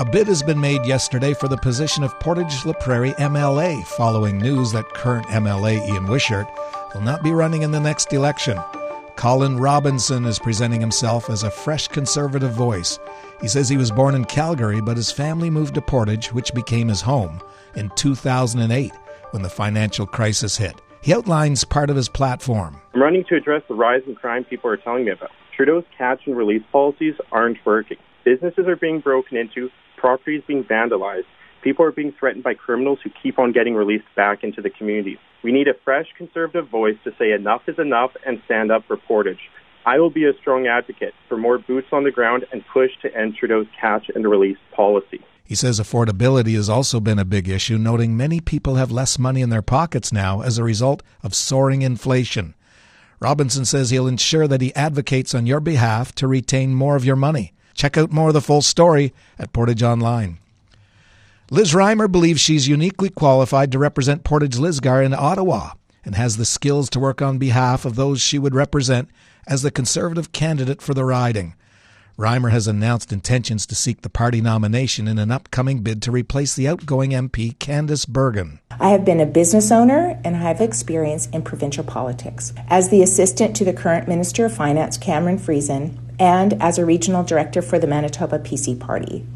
A bid has been made yesterday for the position of Portage La Prairie MLA following news that current MLA Ian Wishart will not be running in the next election. Colin Robinson is presenting himself as a fresh conservative voice. He says he was born in Calgary, but his family moved to Portage, which became his home, in 2008 when the financial crisis hit. He outlines part of his platform. I'm running to address the rise in crime people are telling me about. Trudeau's catch and release policies aren't working. Businesses are being broken into, properties being vandalized, people are being threatened by criminals who keep on getting released back into the community. We need a fresh conservative voice to say enough is enough and stand up for Portage. I will be a strong advocate for more boots on the ground and push to end Trudeau's catch and release policy. He says affordability has also been a big issue, noting many people have less money in their pockets now as a result of soaring inflation. Robinson says he'll ensure that he advocates on your behalf to retain more of your money. Check out more of the full story at Portage Online. Liz Reimer believes she's uniquely qualified to represent Portage Lisgar in Ottawa and has the skills to work on behalf of those she would represent as the Conservative candidate for the riding. Reimer has announced intentions to seek the party nomination in an upcoming bid to replace the outgoing MP Candice Bergen. I have been a business owner and I have experience in provincial politics. As the assistant to the current Minister of Finance, Cameron Friesen, and as a regional director for the Manitoba PC Party.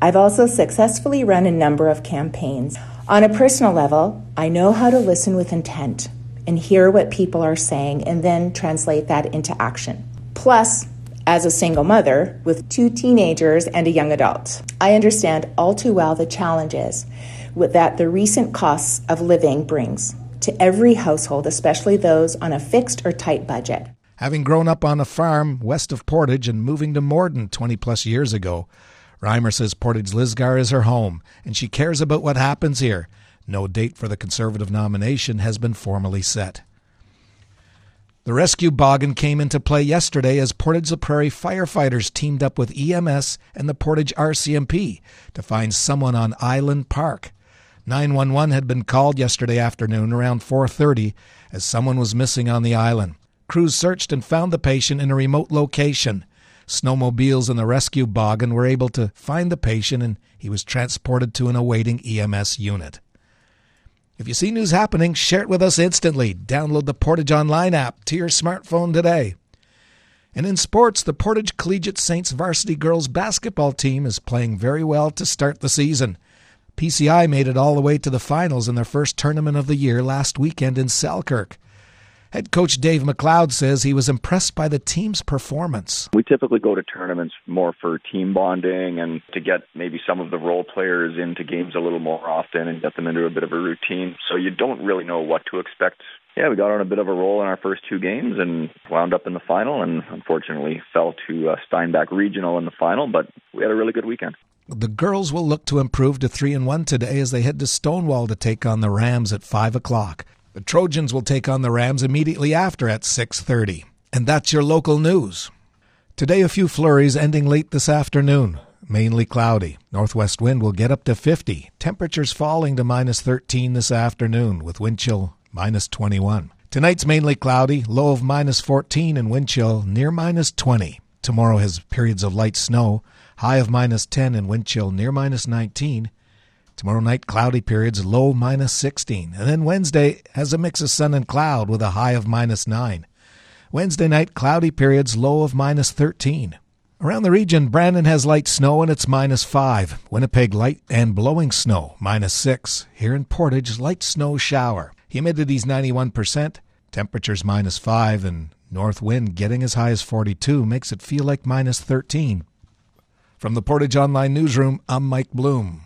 I've also successfully run a number of campaigns. On a personal level, I know how to listen with intent and hear what people are saying and then translate that into action. Plus, as a single mother with two teenagers and a young adult, I understand all too well the challenges that the recent costs of living brings to every household, especially those on a fixed or tight budget. Having grown up on a farm west of Portage and moving to Morden 20 plus years ago, Reimer says Portage Lisgar is her home and she cares about what happens here. No date for the Conservative nomination has been formally set. The rescue boggin came into play yesterday as Portage La Prairie firefighters teamed up with EMS and the Portage RCMP to find someone on Island Park. 911 had been called yesterday afternoon around 4:30 as someone was missing on the island. Crews searched and found the patient in a remote location. Snowmobiles and the rescue boggin were able to find the patient and he was transported to an awaiting EMS unit. If you see news happening, share it with us instantly. Download the Portage Online app to your smartphone today. And in sports, the Portage Collegiate Saints varsity girls basketball team is playing very well to start the season. PCI made it all the way to the finals in their first tournament of the year last weekend in Selkirk. Head coach Dave McLeod says he was impressed by the team's performance. We typically go to tournaments more for team bonding and to get maybe some of the role players into games a little more often and get them into a bit of a routine. So you don't really know what to expect. Yeah, we got on a bit of a roll in our first two games and wound up in the final and unfortunately fell to uh, Steinbach Regional in the final, but we had a really good weekend. The girls will look to improve to 3 and 1 today as they head to Stonewall to take on the Rams at 5 o'clock. The Trojans will take on the Rams immediately after at 6:30. And that's your local news. Today a few flurries ending late this afternoon. Mainly cloudy. Northwest wind will get up to 50. Temperatures falling to minus 13 this afternoon with wind chill minus 21. Tonight's mainly cloudy, low of minus 14 and wind chill near minus 20. Tomorrow has periods of light snow, high of minus 10 and wind chill near minus 19. Tomorrow night, cloudy periods, low minus 16. And then Wednesday has a mix of sun and cloud with a high of minus 9. Wednesday night, cloudy periods, low of minus 13. Around the region, Brandon has light snow and it's minus 5. Winnipeg, light and blowing snow, minus 6. Here in Portage, light snow shower. Humidity's 91%, temperatures minus 5, and north wind getting as high as 42 makes it feel like minus 13. From the Portage Online Newsroom, I'm Mike Bloom.